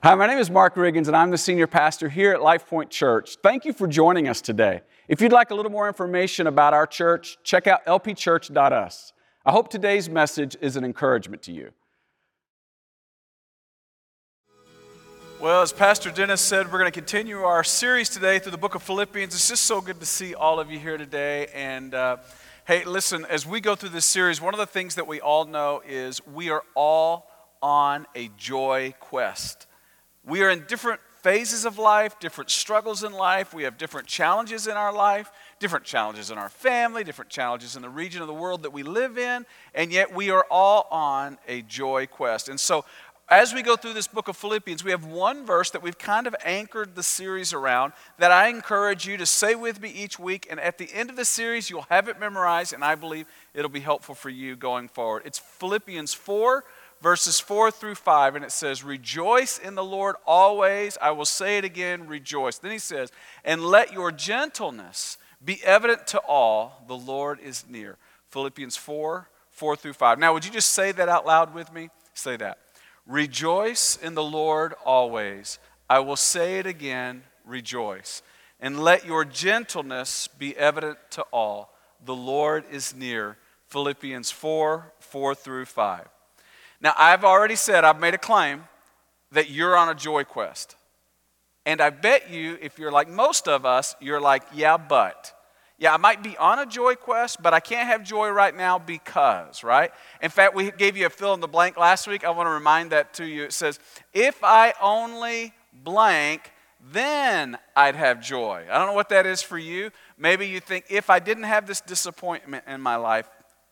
Hi, my name is Mark Riggins, and I'm the senior pastor here at LifePoint Church. Thank you for joining us today. If you'd like a little more information about our church, check out lpchurch.us. I hope today's message is an encouragement to you. Well, as Pastor Dennis said, we're going to continue our series today through the book of Philippians. It's just so good to see all of you here today. And uh, hey, listen, as we go through this series, one of the things that we all know is we are all on a joy quest. We are in different phases of life, different struggles in life. We have different challenges in our life, different challenges in our family, different challenges in the region of the world that we live in, and yet we are all on a joy quest. And so, as we go through this book of Philippians, we have one verse that we've kind of anchored the series around that I encourage you to say with me each week. And at the end of the series, you'll have it memorized, and I believe it'll be helpful for you going forward. It's Philippians 4 verses 4 through 5, and it says, Rejoice in the Lord always. I will say it again, rejoice. Then he says, And let your gentleness be evident to all, the Lord is near. Philippians 4 4 through 5. Now, would you just say that out loud with me? Say that. Rejoice in the Lord always. I will say it again, rejoice. And let your gentleness be evident to all. The Lord is near. Philippians 4 4 through 5. Now, I've already said, I've made a claim that you're on a joy quest. And I bet you, if you're like most of us, you're like, yeah, but. Yeah, I might be on a joy quest, but I can't have joy right now because, right? In fact, we gave you a fill in the blank last week. I want to remind that to you. It says, if I only blank, then I'd have joy. I don't know what that is for you. Maybe you think, if I didn't have this disappointment in my life,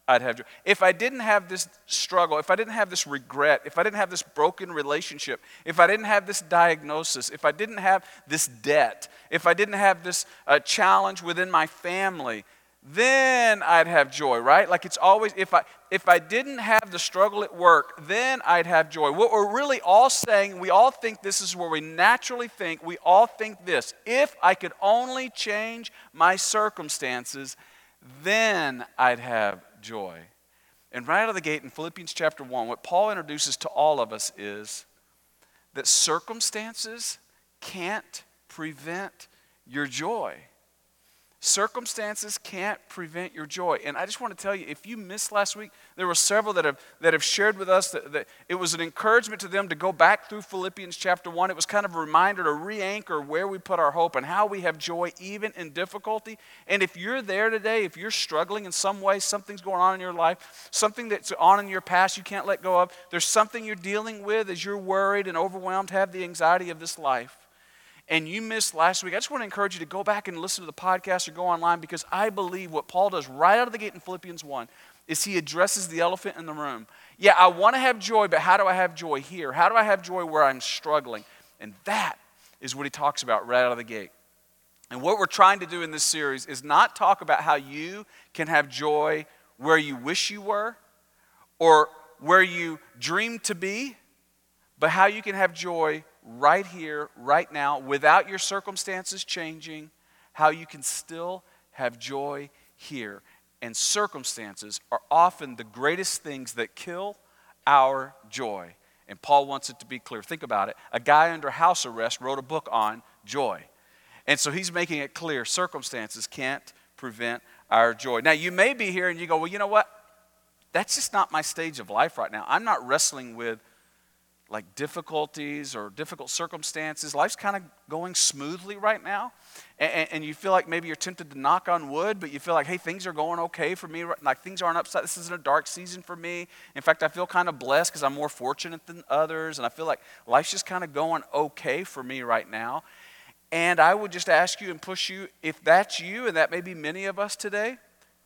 I'd have joy. If I didn't have this struggle, if I didn't have this regret, if I didn't have this broken relationship, if I didn't have this diagnosis, if I didn't have this debt, if I didn't have this uh, challenge within my family, then I'd have joy, right? Like it's always if I if I didn't have the struggle at work, then I'd have joy. What we're really all saying, we all think this is where we naturally think, we all think this. If I could only change my circumstances, then I'd have joy. And right out of the gate in Philippians chapter 1, what Paul introduces to all of us is that circumstances can't prevent your joy. Circumstances can't prevent your joy. And I just want to tell you if you missed last week, there were several that have, that have shared with us that, that it was an encouragement to them to go back through Philippians chapter 1. It was kind of a reminder to re anchor where we put our hope and how we have joy even in difficulty. And if you're there today, if you're struggling in some way, something's going on in your life, something that's on in your past you can't let go of, there's something you're dealing with as you're worried and overwhelmed, have the anxiety of this life and you missed last week, I just want to encourage you to go back and listen to the podcast or go online because I believe what Paul does right out of the gate in Philippians 1 is he addresses the elephant in the room. Yeah, I want to have joy, but how do I have joy here? How do I have joy where I'm struggling? And that is what he talks about right out of the gate. And what we're trying to do in this series is not talk about how you can have joy where you wish you were or where you dream to be, but how you can have joy right here, right now, without your circumstances changing, how you can still have joy here. And circumstances are often the greatest things that kill our joy. And Paul wants it to be clear. Think about it. A guy under house arrest wrote a book on joy. And so he's making it clear circumstances can't prevent our joy. Now, you may be here and you go, well, you know what? That's just not my stage of life right now. I'm not wrestling with like difficulties or difficult circumstances. Life's kind of going smoothly right now. And, and, you feel like maybe you're tempted to knock on wood, but you feel like, hey, things are going okay for me. Like things aren't upside. This isn't a dark season for me. In fact, I feel kind of blessed because I'm more fortunate than others. And I feel like life's just kind of going okay for me right now. And I would just ask you and push you if that's you, and that may be many of us today,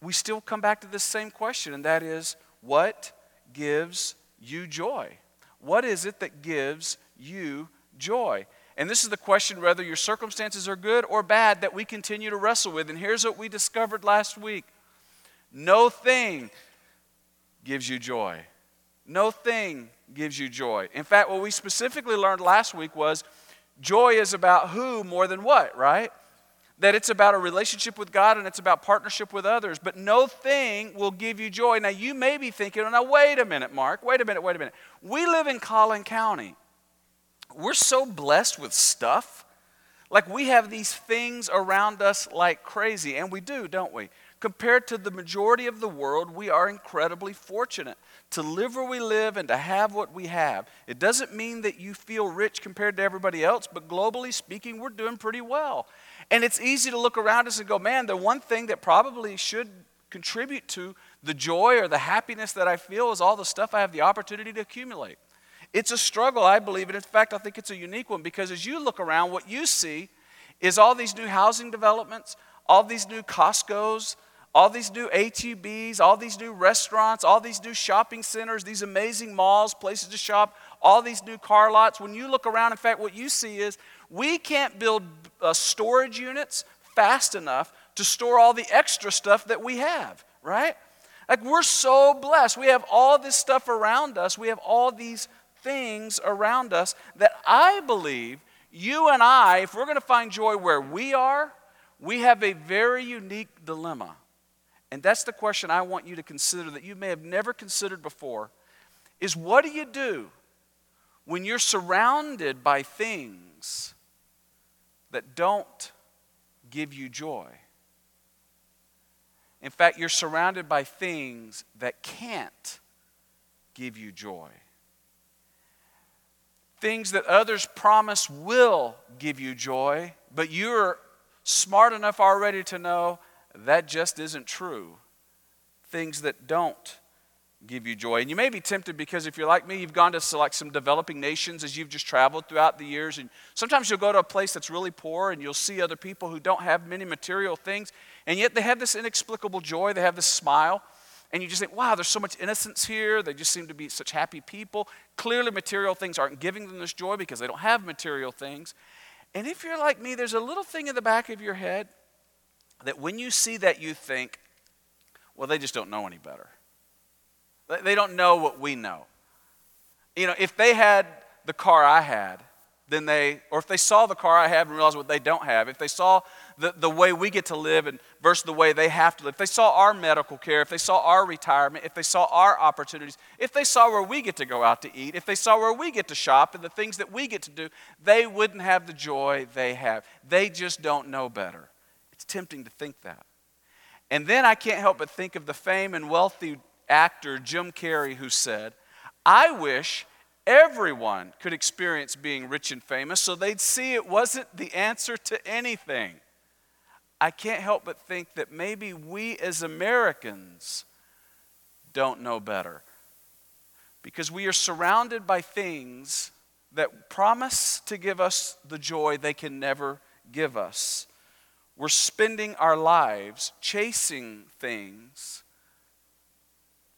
we still come back to this same question, and that is what gives you joy? What is it that gives you joy? And this is the question whether your circumstances are good or bad that we continue to wrestle with. And here's what we discovered last week no thing gives you joy. No thing gives you joy. In fact, what we specifically learned last week was joy is about who more than what, right? That it's about a relationship with God and it's about partnership with others. But no thing will give you joy. Now, you may be thinking, now, wait a minute, Mark, wait a minute, wait a minute. We live in Collin County. we're so blessed with stuff. Like we have these things around us like crazy, and we do, don't we? Compared to the majority of the world, we are incredibly fortunate to live where we live and to have what we have. It doesn't mean that you feel rich compared to everybody else, but globally speaking, we're doing pretty well. And it's easy to look around us and go, man, the one thing that probably should contribute to the joy or the happiness that I feel is all the stuff I have the opportunity to accumulate. It's a struggle, I believe, and in fact, I think it's a unique one because as you look around, what you see is all these new housing developments, all these new Costco's, all these new HEBs, all these new restaurants, all these new shopping centers, these amazing malls, places to shop, all these new car lots. When you look around, in fact, what you see is we can't build uh, storage units fast enough to store all the extra stuff that we have, right? Like we're so blessed. We have all this stuff around us. We have all these things around us that I believe you and I, if we're going to find joy where we are, we have a very unique dilemma. And that's the question I want you to consider that you may have never considered before is what do you do when you're surrounded by things that don't give you joy? In fact, you're surrounded by things that can't give you joy. Things that others promise will give you joy, but you're smart enough already to know that just isn't true. Things that don't give you joy. And you may be tempted because if you're like me, you've gone to like some developing nations as you've just traveled throughout the years. And sometimes you'll go to a place that's really poor and you'll see other people who don't have many material things. And yet they have this inexplicable joy, they have this smile. And you just think, wow, there's so much innocence here. They just seem to be such happy people. Clearly, material things aren't giving them this joy because they don't have material things. And if you're like me, there's a little thing in the back of your head that when you see that, you think, well, they just don't know any better. They don't know what we know. You know, if they had the car I had, then they, or if they saw the car I have and realized what they don't have, if they saw the, the way we get to live and versus the way they have to live, if they saw our medical care, if they saw our retirement, if they saw our opportunities, if they saw where we get to go out to eat, if they saw where we get to shop and the things that we get to do, they wouldn't have the joy they have. They just don't know better. Tempting to think that. And then I can't help but think of the fame and wealthy actor Jim Carrey who said, I wish everyone could experience being rich and famous so they'd see it wasn't the answer to anything. I can't help but think that maybe we as Americans don't know better because we are surrounded by things that promise to give us the joy they can never give us. We're spending our lives chasing things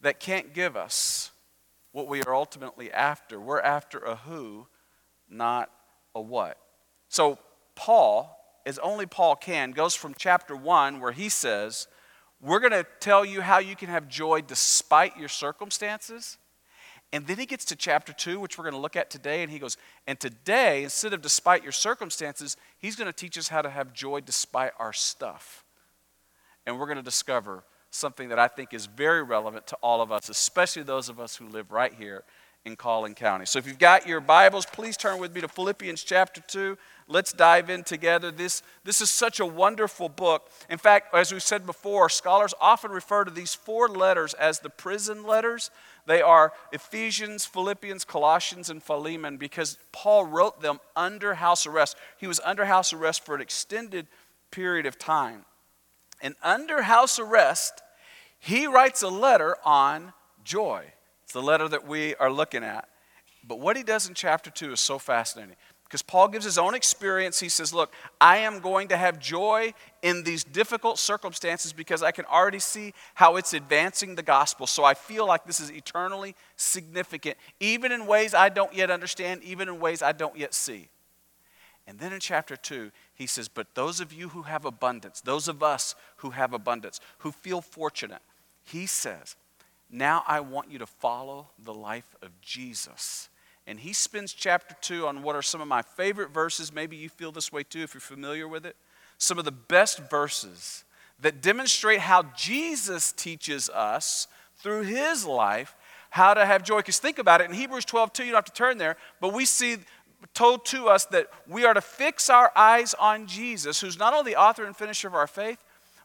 that can't give us what we are ultimately after. We're after a who, not a what. So, Paul, as only Paul can, goes from chapter 1, where he says, We're going to tell you how you can have joy despite your circumstances. And then he gets to chapter 2, which we're going to look at today, and he goes, And today, instead of despite your circumstances, he's going to teach us how to have joy despite our stuff. And we're going to discover something that I think is very relevant to all of us, especially those of us who live right here in Collin County. So if you've got your Bibles, please turn with me to Philippians chapter 2. Let's dive in together. This, this is such a wonderful book. In fact, as we said before, scholars often refer to these four letters as the prison letters. They are Ephesians, Philippians, Colossians, and Philemon because Paul wrote them under house arrest. He was under house arrest for an extended period of time. And under house arrest, he writes a letter on joy. It's the letter that we are looking at. But what he does in chapter 2 is so fascinating because Paul gives his own experience. He says, Look, I am going to have joy in these difficult circumstances because I can already see how it's advancing the gospel. So I feel like this is eternally significant, even in ways I don't yet understand, even in ways I don't yet see. And then in chapter 2, he says, But those of you who have abundance, those of us who have abundance, who feel fortunate, he says, Now I want you to follow the life of Jesus. And he spends chapter 2 on what are some of my favorite verses. Maybe you feel this way too if you're familiar with it. Some of the best verses that demonstrate how Jesus teaches us through his life how to have joy. Because think about it, in Hebrews 12, 2, you don't have to turn there, but we see told to us that we are to fix our eyes on Jesus, who's not only the author and finisher of our faith,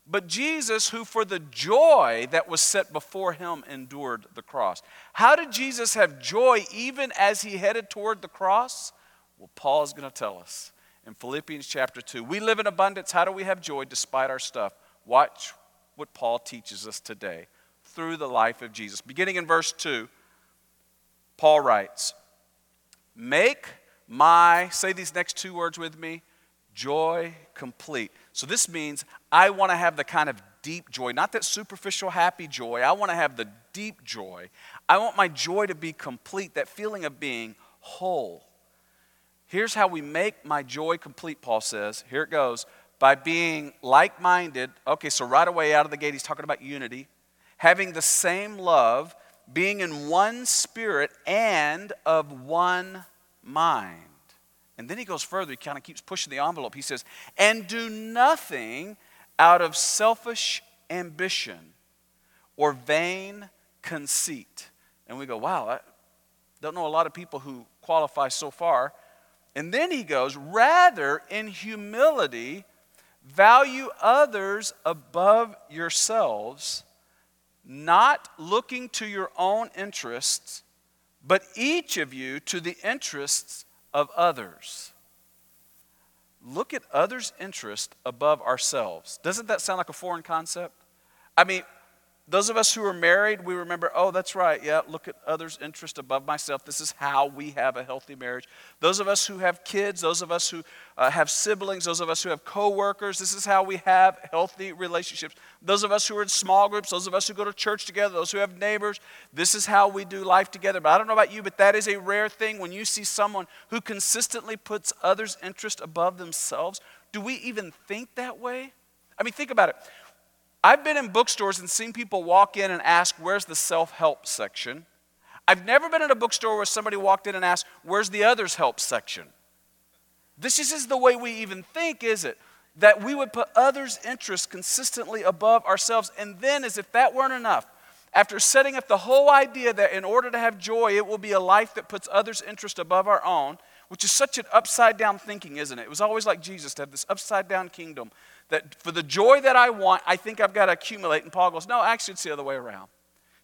but Jesus, who for the joy that was set before him endured the cross. How did Jesus have joy even as he headed toward the cross? Well, Paul is going to tell us in Philippians chapter 2. We live in abundance. How do we have joy despite our stuff? Watch what Paul teaches us today through the life of Jesus. Beginning in verse 2, Paul writes, Make my, say these next two words with me, joy complete. So this means I want to have the kind of deep joy, not that superficial happy joy. I want to have the deep joy. I want my joy to be complete, that feeling of being whole. Here's how we make my joy complete, Paul says. Here it goes by being like minded. Okay, so right away out of the gate, he's talking about unity, having the same love, being in one spirit and of one mind. And then he goes further, he kind of keeps pushing the envelope. He says, and do nothing out of selfish ambition or vain conceit. And we go, wow, I don't know a lot of people who qualify so far. And then he goes, rather in humility, value others above yourselves, not looking to your own interests but each of you to the interests of others. Look at others' interest above ourselves. Doesn't that sound like a foreign concept? I mean, those of us who are married, we remember, oh, that's right. Yeah, look at others' interest above myself. This is how we have a healthy marriage. Those of us who have kids, those of us who uh, have siblings, those of us who have coworkers, this is how we have healthy relationships. Those of us who are in small groups, those of us who go to church together, those who have neighbors, this is how we do life together. But I don't know about you, but that is a rare thing when you see someone who consistently puts others' interest above themselves. Do we even think that way? I mean, think about it. I've been in bookstores and seen people walk in and ask, Where's the self help section? I've never been in a bookstore where somebody walked in and asked, Where's the others help section? This is the way we even think, is it? That we would put others' interests consistently above ourselves. And then, as if that weren't enough, after setting up the whole idea that in order to have joy, it will be a life that puts others' interest above our own, which is such an upside down thinking, isn't it? It was always like Jesus to have this upside down kingdom that for the joy that I want, I think I've got to accumulate. And Paul goes, No, actually, it's the other way around.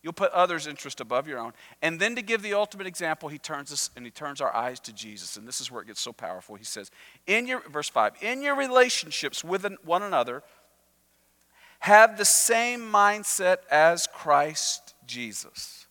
You'll put others' interest above your own. And then to give the ultimate example, he turns us and he turns our eyes to Jesus. And this is where it gets so powerful. He says, in your verse 5, in your relationships with one another, have the same mindset as Christ Jesus.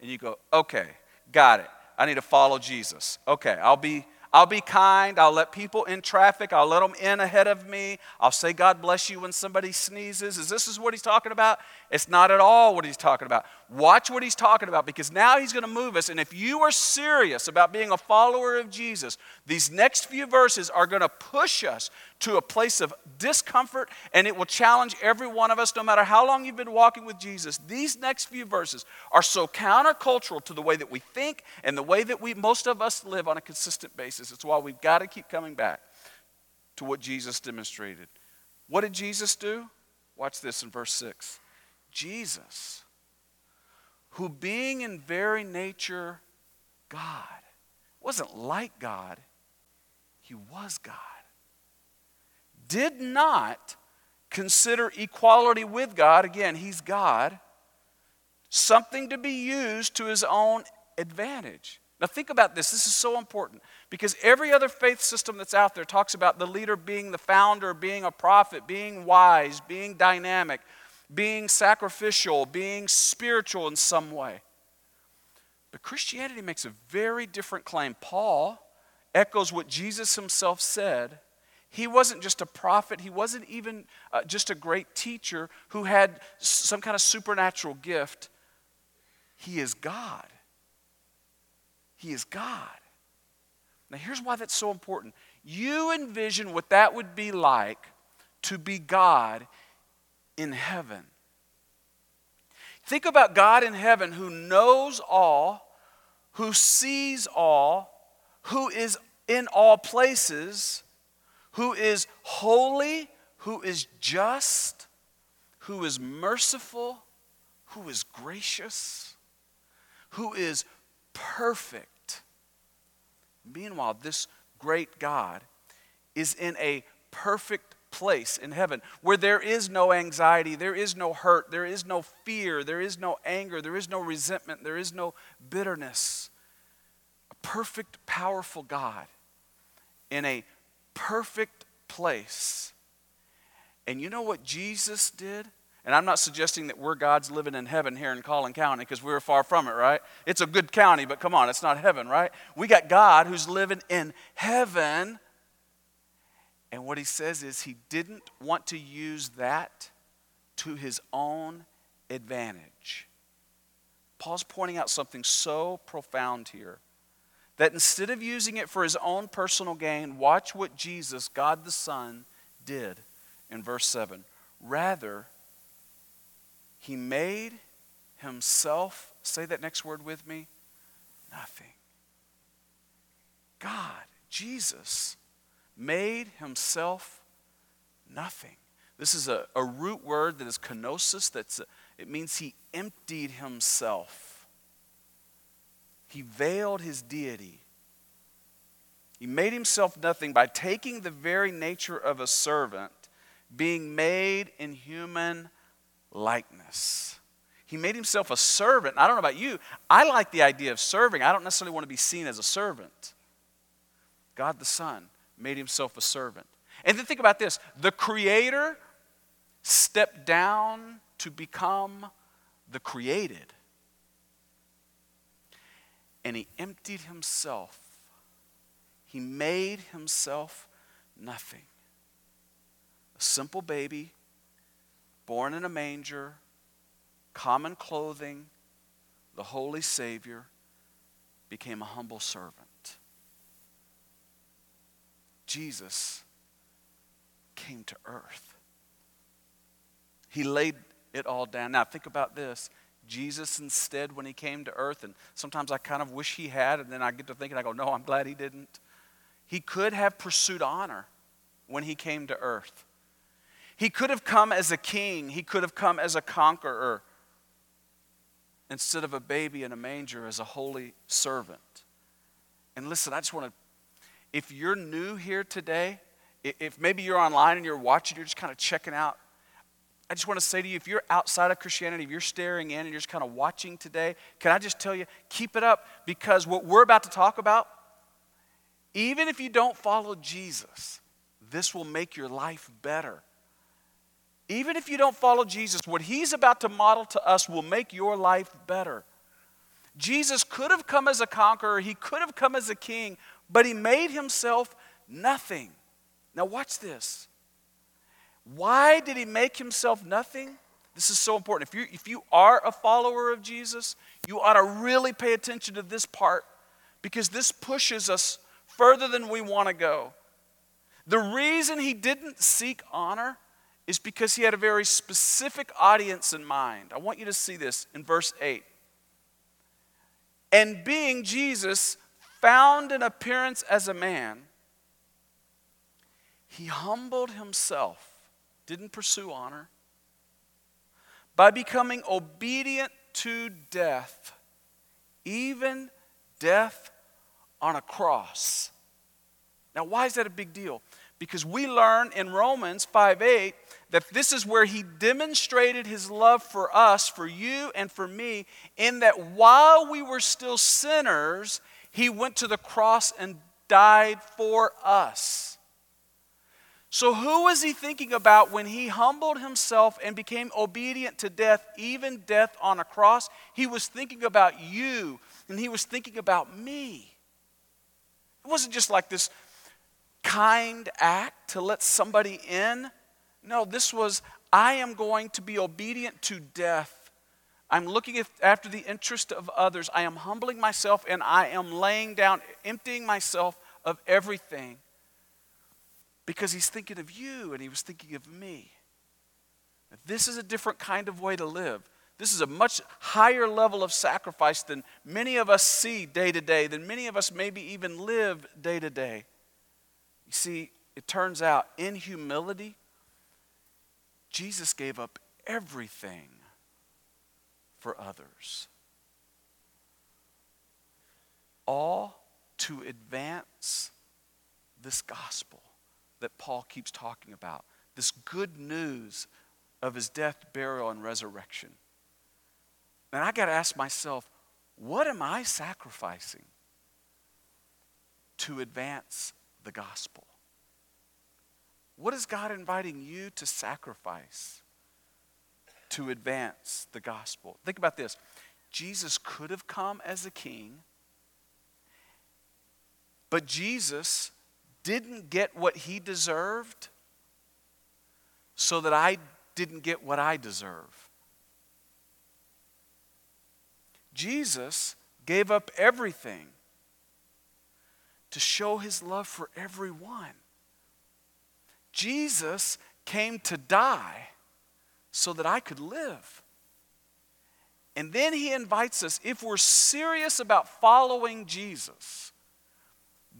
And you go, okay, got it. I need to follow Jesus. Okay, I'll be I'll be kind. I'll let people in traffic. I'll let them in ahead of me. I'll say, God bless you when somebody sneezes. Is this is what he's talking about? It's not at all what he's talking about. Watch what he's talking about because now he's going to move us. And if you are serious about being a follower of Jesus, these next few verses are going to push us to a place of discomfort and it will challenge every one of us, no matter how long you've been walking with Jesus. These next few verses are so countercultural to the way that we think and the way that we, most of us, live on a consistent basis. It's why we've got to keep coming back to what Jesus demonstrated. What did Jesus do? Watch this in verse 6. Jesus, who being in very nature God, wasn't like God, he was God did not consider equality with God, again, he's God, something to be used to his own advantage. Now, think about this. This is so important because every other faith system that's out there talks about the leader being the founder, being a prophet, being wise, being dynamic, being sacrificial, being spiritual in some way. But Christianity makes a very different claim. Paul echoes what Jesus himself said he wasn't just a prophet, he wasn't even uh, just a great teacher who had some kind of supernatural gift. He is God. He is God. Now, here's why that's so important. You envision what that would be like to be God in heaven. Think about God in heaven who knows all, who sees all, who is in all places who is holy, who is just, who is merciful, who is gracious, who is perfect. Meanwhile, this great God is in a perfect place in heaven where there is no anxiety, there is no hurt, there is no fear, there is no anger, there is no resentment, there is no bitterness. A perfect, powerful God in a perfect place. And you know what Jesus did? And I'm not suggesting that we're God's living in heaven here in Collin County because we're far from it, right? It's a good county, but come on, it's not heaven, right? We got God who's living in heaven. And what he says is he didn't want to use that to his own advantage. Paul's pointing out something so profound here that instead of using it for his own personal gain, watch what Jesus, God the Son, did in verse 7. Rather, he made himself, say that next word with me, nothing. God, Jesus, made himself nothing. This is a, a root word that is kenosis, that's a, it means he emptied himself. He veiled his deity. He made himself nothing by taking the very nature of a servant, being made in human likeness. He made himself a servant. I don't know about you. I like the idea of serving. I don't necessarily want to be seen as a servant. God the Son made himself a servant. And then think about this the Creator stepped down to become the created. And he emptied himself. He made himself nothing. A simple baby born in a manger, common clothing, the Holy Savior, became a humble servant. Jesus came to earth. He laid it all down. Now, think about this. Jesus, instead, when he came to earth, and sometimes I kind of wish he had, and then I get to thinking, I go, no, I'm glad he didn't. He could have pursued honor when he came to earth. He could have come as a king, he could have come as a conqueror instead of a baby in a manger as a holy servant. And listen, I just want to, if you're new here today, if maybe you're online and you're watching, you're just kind of checking out, I just want to say to you, if you're outside of Christianity, if you're staring in and you're just kind of watching today, can I just tell you, keep it up because what we're about to talk about, even if you don't follow Jesus, this will make your life better. Even if you don't follow Jesus, what he's about to model to us will make your life better. Jesus could have come as a conqueror, he could have come as a king, but he made himself nothing. Now, watch this. Why did he make himself nothing? This is so important. If you, if you are a follower of Jesus, you ought to really pay attention to this part because this pushes us further than we want to go. The reason he didn't seek honor is because he had a very specific audience in mind. I want you to see this in verse 8. And being Jesus found in appearance as a man, he humbled himself, didn't pursue honor, by becoming obedient to death, even death on a cross. Now, why is that a big deal? Because we learn in Romans 5 8 that this is where he demonstrated his love for us, for you and for me, in that while we were still sinners, he went to the cross and died for us. So, who was he thinking about when he humbled himself and became obedient to death, even death on a cross? He was thinking about you and he was thinking about me. It wasn't just like this kind act to let somebody in. No, this was, I am going to be obedient to death. I'm looking after the interest of others. I am humbling myself and I am laying down, emptying myself of everything. Because he's thinking of you and he was thinking of me. This is a different kind of way to live. This is a much higher level of sacrifice than many of us see day to day, than many of us maybe even live day to day. You see, it turns out in humility, Jesus gave up everything for others. All to advance this gospel that Paul keeps talking about, this good news of his death, burial, and resurrection. And I got to ask myself, what am I sacrificing to advance the gospel? What is God inviting you to sacrifice to advance the gospel? Think about this Jesus could have come as a king, but Jesus didn't get what he deserved so that I didn't get what I deserve. Jesus gave up everything to show his love for everyone. Jesus came to die so that I could live. And then he invites us, if we're serious about following Jesus,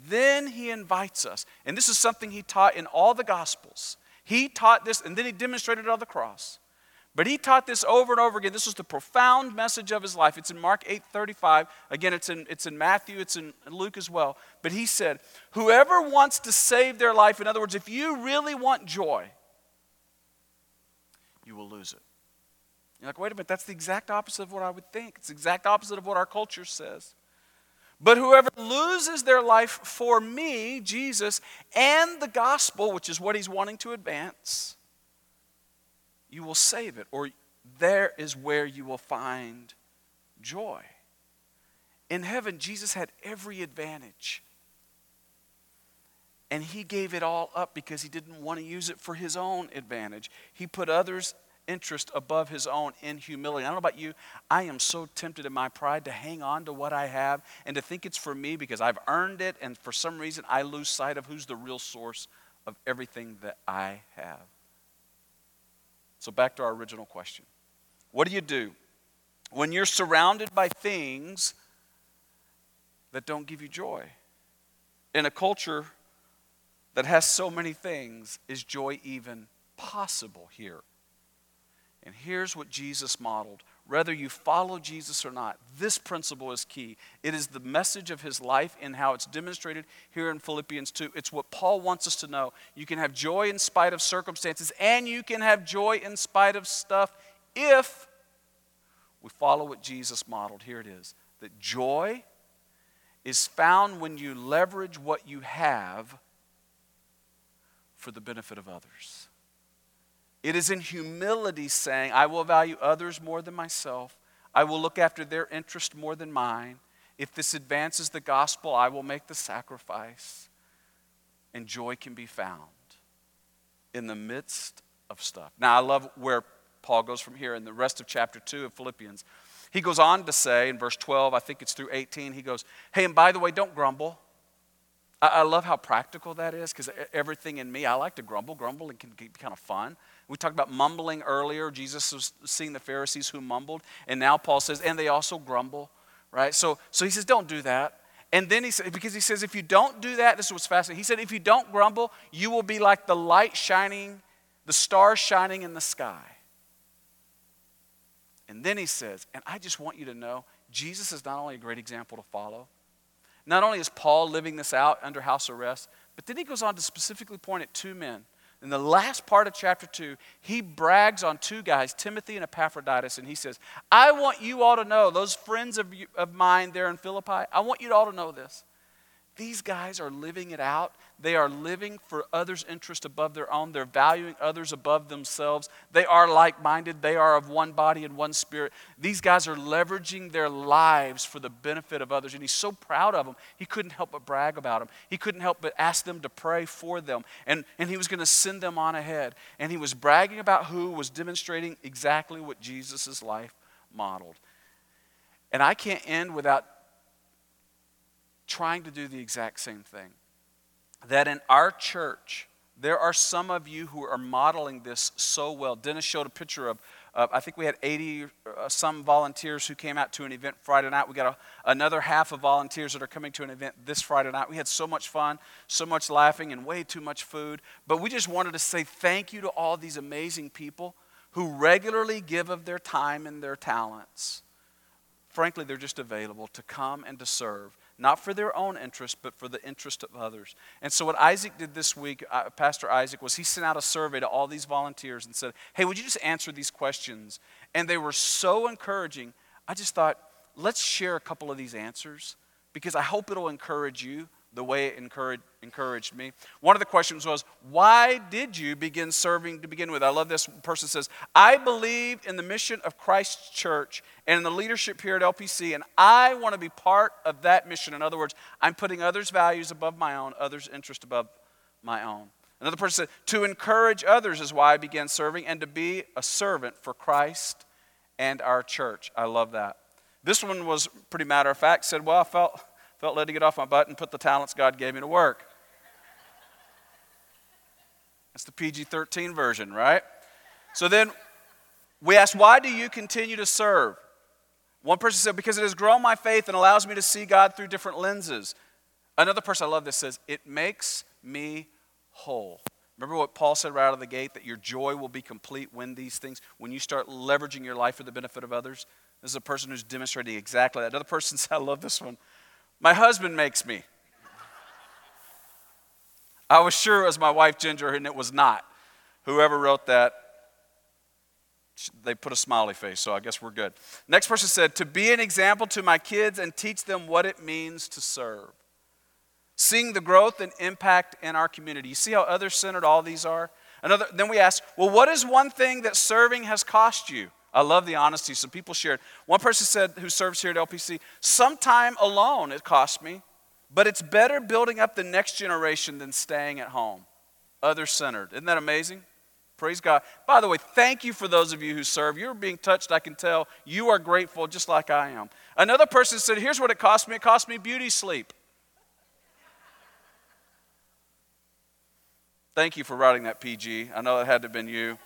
then he invites us. And this is something he taught in all the Gospels. He taught this, and then he demonstrated it on the cross. But he taught this over and over again. This was the profound message of his life. It's in Mark 8 35. Again, it's in, it's in Matthew, it's in Luke as well. But he said, Whoever wants to save their life, in other words, if you really want joy, you will lose it. You're like, wait a minute, that's the exact opposite of what I would think. It's the exact opposite of what our culture says. But whoever loses their life for me, Jesus, and the gospel, which is what he's wanting to advance, you will save it, or there is where you will find joy. In heaven, Jesus had every advantage. And he gave it all up because he didn't want to use it for his own advantage. He put others' interest above his own in humility. I don't know about you, I am so tempted in my pride to hang on to what I have and to think it's for me because I've earned it, and for some reason I lose sight of who's the real source of everything that I have. So, back to our original question What do you do when you're surrounded by things that don't give you joy? In a culture that has so many things, is joy even possible here? And here's what Jesus modeled. Whether you follow Jesus or not, this principle is key. It is the message of his life and how it's demonstrated here in Philippians 2. It's what Paul wants us to know. You can have joy in spite of circumstances, and you can have joy in spite of stuff if we follow what Jesus modeled. Here it is that joy is found when you leverage what you have for the benefit of others. It is in humility saying, I will value others more than myself. I will look after their interest more than mine. If this advances the gospel, I will make the sacrifice. And joy can be found in the midst of stuff. Now, I love where Paul goes from here in the rest of chapter 2 of Philippians. He goes on to say in verse 12, I think it's through 18, he goes, Hey, and by the way, don't grumble. I, I love how practical that is because everything in me, I like to grumble. Grumbling can be kind of fun. We talked about mumbling earlier. Jesus was seeing the Pharisees who mumbled. And now Paul says, and they also grumble, right? So, so he says, don't do that. And then he says, because he says, if you don't do that, this is what's fascinating. He said, if you don't grumble, you will be like the light shining, the stars shining in the sky. And then he says, and I just want you to know, Jesus is not only a great example to follow, not only is Paul living this out under house arrest, but then he goes on to specifically point at two men in the last part of chapter 2, he brags on two guys, Timothy and Epaphroditus, and he says, I want you all to know, those friends of, you, of mine there in Philippi, I want you all to know this. These guys are living it out. They are living for others' interest above their own. They're valuing others above themselves. They are like minded. They are of one body and one spirit. These guys are leveraging their lives for the benefit of others. And he's so proud of them, he couldn't help but brag about them. He couldn't help but ask them to pray for them. And, and he was going to send them on ahead. And he was bragging about who was demonstrating exactly what Jesus' life modeled. And I can't end without trying to do the exact same thing. That in our church, there are some of you who are modeling this so well. Dennis showed a picture of, uh, I think we had 80 uh, some volunteers who came out to an event Friday night. We got a, another half of volunteers that are coming to an event this Friday night. We had so much fun, so much laughing, and way too much food. But we just wanted to say thank you to all these amazing people who regularly give of their time and their talents. Frankly, they're just available to come and to serve not for their own interest, but for the interest of others. And so, what Isaac did this week, uh, Pastor Isaac, was he sent out a survey to all these volunteers and said, Hey, would you just answer these questions? And they were so encouraging. I just thought, let's share a couple of these answers because I hope it'll encourage you the way it encouraged, encouraged me. One of the questions was, Why did you begin serving to begin with? I love this person says, I believe in the mission of Christ's church and in the leadership here at LPC, and I want to be part of that mission. In other words, I'm putting others' values above my own, others' interest above my own. Another person said, To encourage others is why I began serving and to be a servant for Christ and our church. I love that. This one was pretty matter of fact, said, Well, I felt Felt led to get off my butt and put the talents God gave me to work. That's the PG 13 version, right? So then we asked, why do you continue to serve? One person said, because it has grown my faith and allows me to see God through different lenses. Another person, I love this, says, it makes me whole. Remember what Paul said right out of the gate that your joy will be complete when these things, when you start leveraging your life for the benefit of others? This is a person who's demonstrating exactly that. Another person said, I love this one. My husband makes me. I was sure it was my wife Ginger, and it was not. Whoever wrote that, they put a smiley face, so I guess we're good. Next person said, To be an example to my kids and teach them what it means to serve. Seeing the growth and impact in our community. You see how other centered all these are? Another, then we ask, Well, what is one thing that serving has cost you? I love the honesty. Some people shared. One person said, who serves here at LPC, sometime alone it cost me, but it's better building up the next generation than staying at home. Other centered. Isn't that amazing? Praise God. By the way, thank you for those of you who serve. You're being touched, I can tell. You are grateful just like I am. Another person said, Here's what it cost me it cost me beauty sleep. Thank you for writing that PG. I know it had to have been you.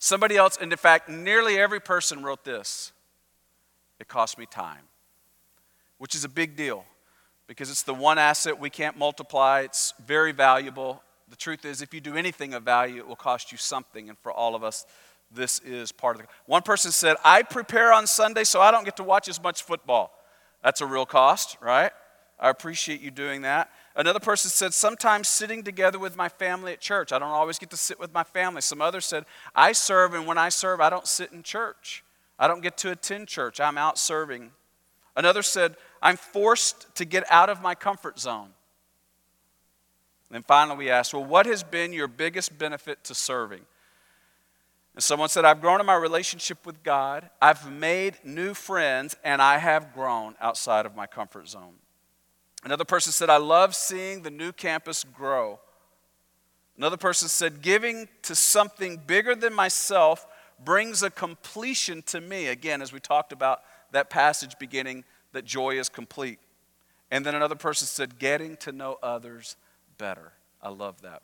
Somebody else, and in fact, nearly every person wrote this it cost me time, which is a big deal because it's the one asset we can't multiply. It's very valuable. The truth is, if you do anything of value, it will cost you something. And for all of us, this is part of the. One person said, I prepare on Sunday so I don't get to watch as much football. That's a real cost, right? I appreciate you doing that. Another person said, sometimes sitting together with my family at church. I don't always get to sit with my family. Some others said, I serve, and when I serve, I don't sit in church. I don't get to attend church. I'm out serving. Another said, I'm forced to get out of my comfort zone. And finally, we asked, Well, what has been your biggest benefit to serving? And someone said, I've grown in my relationship with God, I've made new friends, and I have grown outside of my comfort zone. Another person said, I love seeing the new campus grow. Another person said, giving to something bigger than myself brings a completion to me. Again, as we talked about that passage beginning, that joy is complete. And then another person said, getting to know others better. I love that.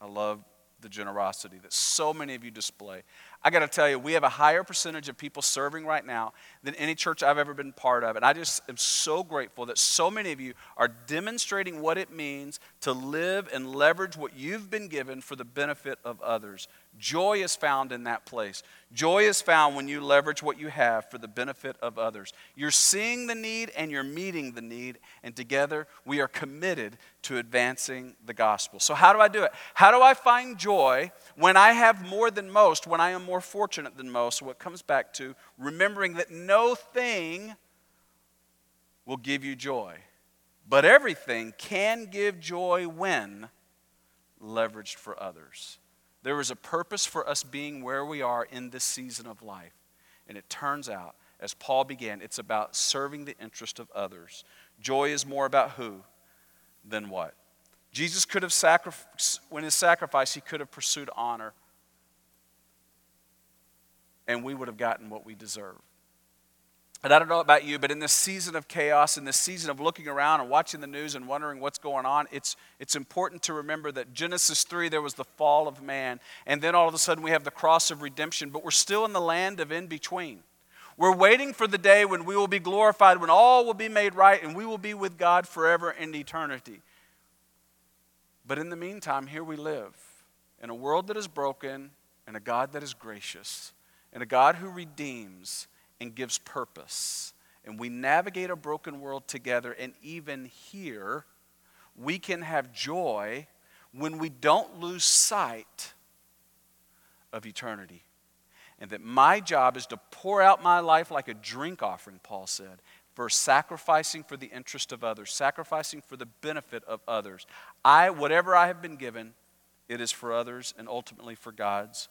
I love the generosity that so many of you display. I got to tell you, we have a higher percentage of people serving right now than any church I've ever been part of. And I just am so grateful that so many of you are demonstrating what it means to live and leverage what you've been given for the benefit of others. Joy is found in that place. Joy is found when you leverage what you have for the benefit of others. You're seeing the need and you're meeting the need, and together we are committed to advancing the gospel. So, how do I do it? How do I find joy when I have more than most, when I am more fortunate than most? It comes back to remembering that no thing will give you joy, but everything can give joy when leveraged for others. There is a purpose for us being where we are in this season of life. And it turns out, as Paul began, it's about serving the interest of others. Joy is more about who than what. Jesus could have sacrificed, when his sacrifice, he could have pursued honor. And we would have gotten what we deserve. And I don't know about you, but in this season of chaos, in this season of looking around and watching the news and wondering what's going on, it's, it's important to remember that Genesis 3, there was the fall of man. And then all of a sudden we have the cross of redemption, but we're still in the land of in between. We're waiting for the day when we will be glorified, when all will be made right, and we will be with God forever in eternity. But in the meantime, here we live in a world that is broken, and a God that is gracious, and a God who redeems and gives purpose. and we navigate a broken world together, and even here, we can have joy when we don't lose sight of eternity. And that my job is to pour out my life like a drink offering, Paul said, for sacrificing for the interest of others, sacrificing for the benefit of others. I, whatever I have been given, it is for others and ultimately for God's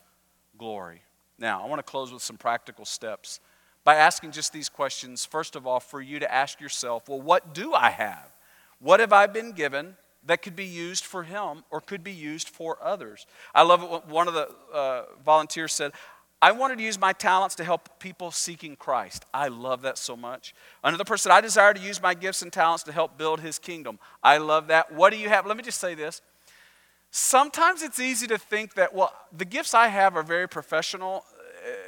glory. Now, I want to close with some practical steps by asking just these questions. First of all, for you to ask yourself, well, what do I have? What have I been given that could be used for him or could be used for others? I love it one of the uh, volunteers said, I wanted to use my talents to help people seeking Christ. I love that so much. Another person, I desire to use my gifts and talents to help build his kingdom. I love that. What do you have? Let me just say this. Sometimes it's easy to think that, well, the gifts I have are very professional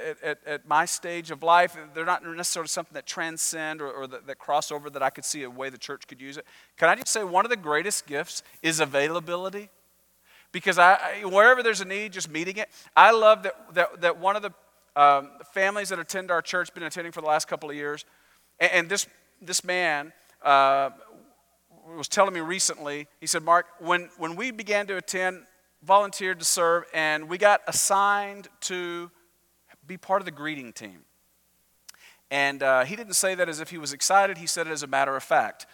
at, at, at, my stage of life, they're not necessarily something that transcend or, or that, that, cross over that I could see a way the church could use it. Can I just say one of the greatest gifts is availability? Because I, wherever there's a need, just meeting it. I love that, that, that one of the um, families that attend our church, been attending for the last couple of years, and, and this, this man uh, was telling me recently, he said, Mark, when, when we began to attend, volunteered to serve, and we got assigned to be part of the greeting team. And uh, he didn't say that as if he was excited, he said it as a matter of fact.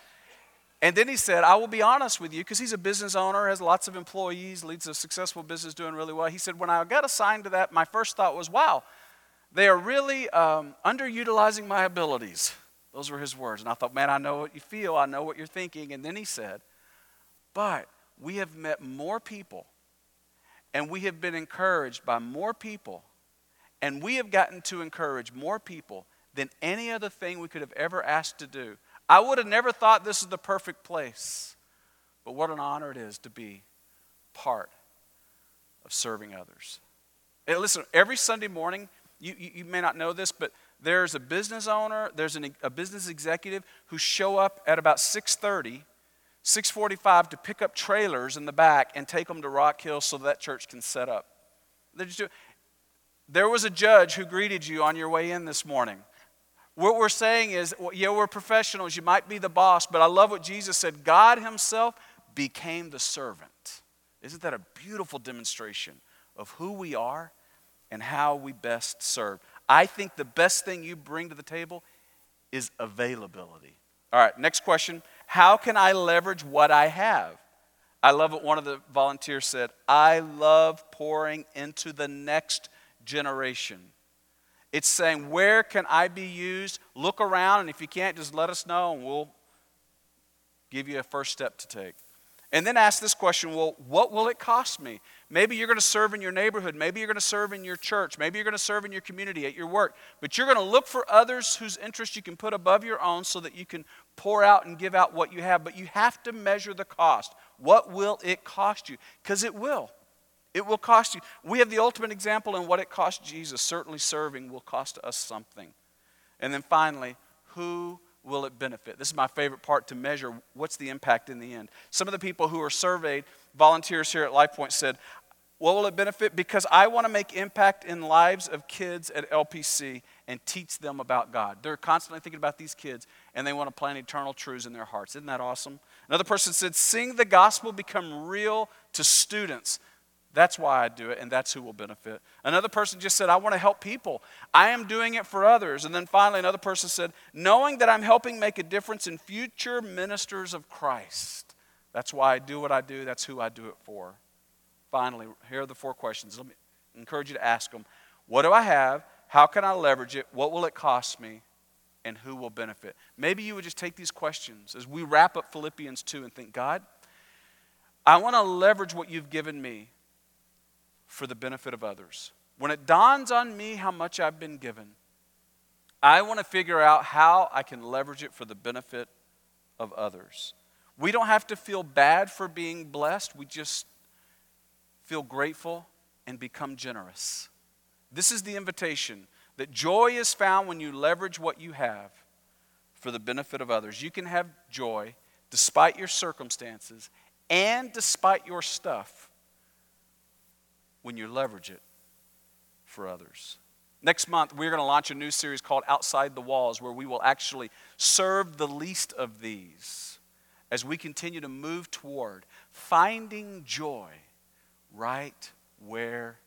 And then he said, I will be honest with you, because he's a business owner, has lots of employees, leads a successful business doing really well. He said, When I got assigned to that, my first thought was, wow, they are really um, underutilizing my abilities. Those were his words. And I thought, man, I know what you feel, I know what you're thinking. And then he said, But we have met more people, and we have been encouraged by more people and we have gotten to encourage more people than any other thing we could have ever asked to do. I would have never thought this is the perfect place. But what an honor it is to be part of serving others. And listen, every Sunday morning, you, you, you, may not know this, but there's a business owner, there's an, a business executive who show up at about 6.30, 6.45 to pick up trailers in the back and take them to Rock Hill so that church can set up. They're just doing, there was a judge who greeted you on your way in this morning. What we're saying is, yeah, we're professionals. You might be the boss, but I love what Jesus said God Himself became the servant. Isn't that a beautiful demonstration of who we are and how we best serve? I think the best thing you bring to the table is availability. All right, next question How can I leverage what I have? I love what one of the volunteers said. I love pouring into the next generation. It's saying, Where can I be used? Look around, and if you can't, just let us know, and we'll give you a first step to take. And then ask this question well, what will it cost me? Maybe you're going to serve in your neighborhood. Maybe you're going to serve in your church. Maybe you're going to serve in your community, at your work. But you're going to look for others whose interest you can put above your own so that you can pour out and give out what you have. But you have to measure the cost. What will it cost you? Because it will. It will cost you. We have the ultimate example in what it cost Jesus. Certainly, serving will cost us something. And then finally, who will it benefit? This is my favorite part to measure what's the impact in the end. Some of the people who were surveyed, volunteers here at LifePoint, said, What will it benefit? Because I want to make impact in lives of kids at LPC and teach them about God. They're constantly thinking about these kids and they want to plant eternal truths in their hearts. Isn't that awesome? Another person said, Seeing the gospel become real to students that's why I do it, and that's who will benefit. Another person just said, I want to help people. I am doing it for others. And then finally, another person said, knowing that I'm helping make a difference in future ministers of Christ. That's why I do what I do, that's who I do it for. Finally, here are the four questions. Let me encourage you to ask them What do I have? How can I leverage it? What will it cost me? And who will benefit? Maybe you would just take these questions as we wrap up Philippians 2 and think, God, I want to leverage what you've given me for the benefit of others. When it dawns on me how much I've been given, I want to figure out how I can leverage it for the benefit of others. We don't have to feel bad for being blessed, we just feel grateful and become generous. This is the invitation that joy is found when you leverage what you have for the benefit of others. You can have joy despite your circumstances and despite your stuff when you leverage it for others. Next month, we're going to launch a new series called Outside the Walls, where we will actually serve the least of these as we continue to move toward finding joy right where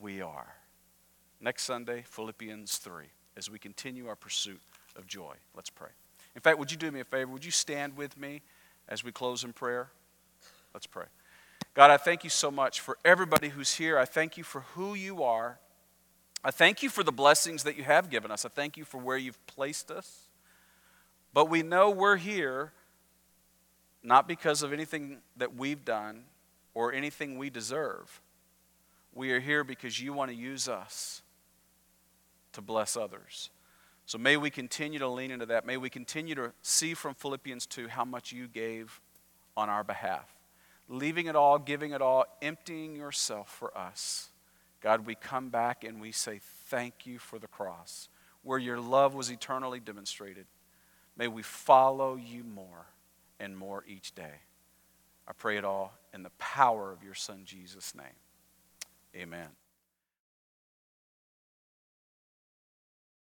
we are. Next Sunday, Philippians 3, as we continue our pursuit of joy. Let's pray. In fact, would you do me a favor? Would you stand with me as we close in prayer? Let's pray. God, I thank you so much for everybody who's here. I thank you for who you are. I thank you for the blessings that you have given us. I thank you for where you've placed us. But we know we're here not because of anything that we've done or anything we deserve. We are here because you want to use us to bless others. So may we continue to lean into that. May we continue to see from Philippians 2 how much you gave on our behalf. Leaving it all, giving it all, emptying yourself for us. God, we come back and we say thank you for the cross, where your love was eternally demonstrated. May we follow you more and more each day. I pray it all in the power of your Son, Jesus' name. Amen.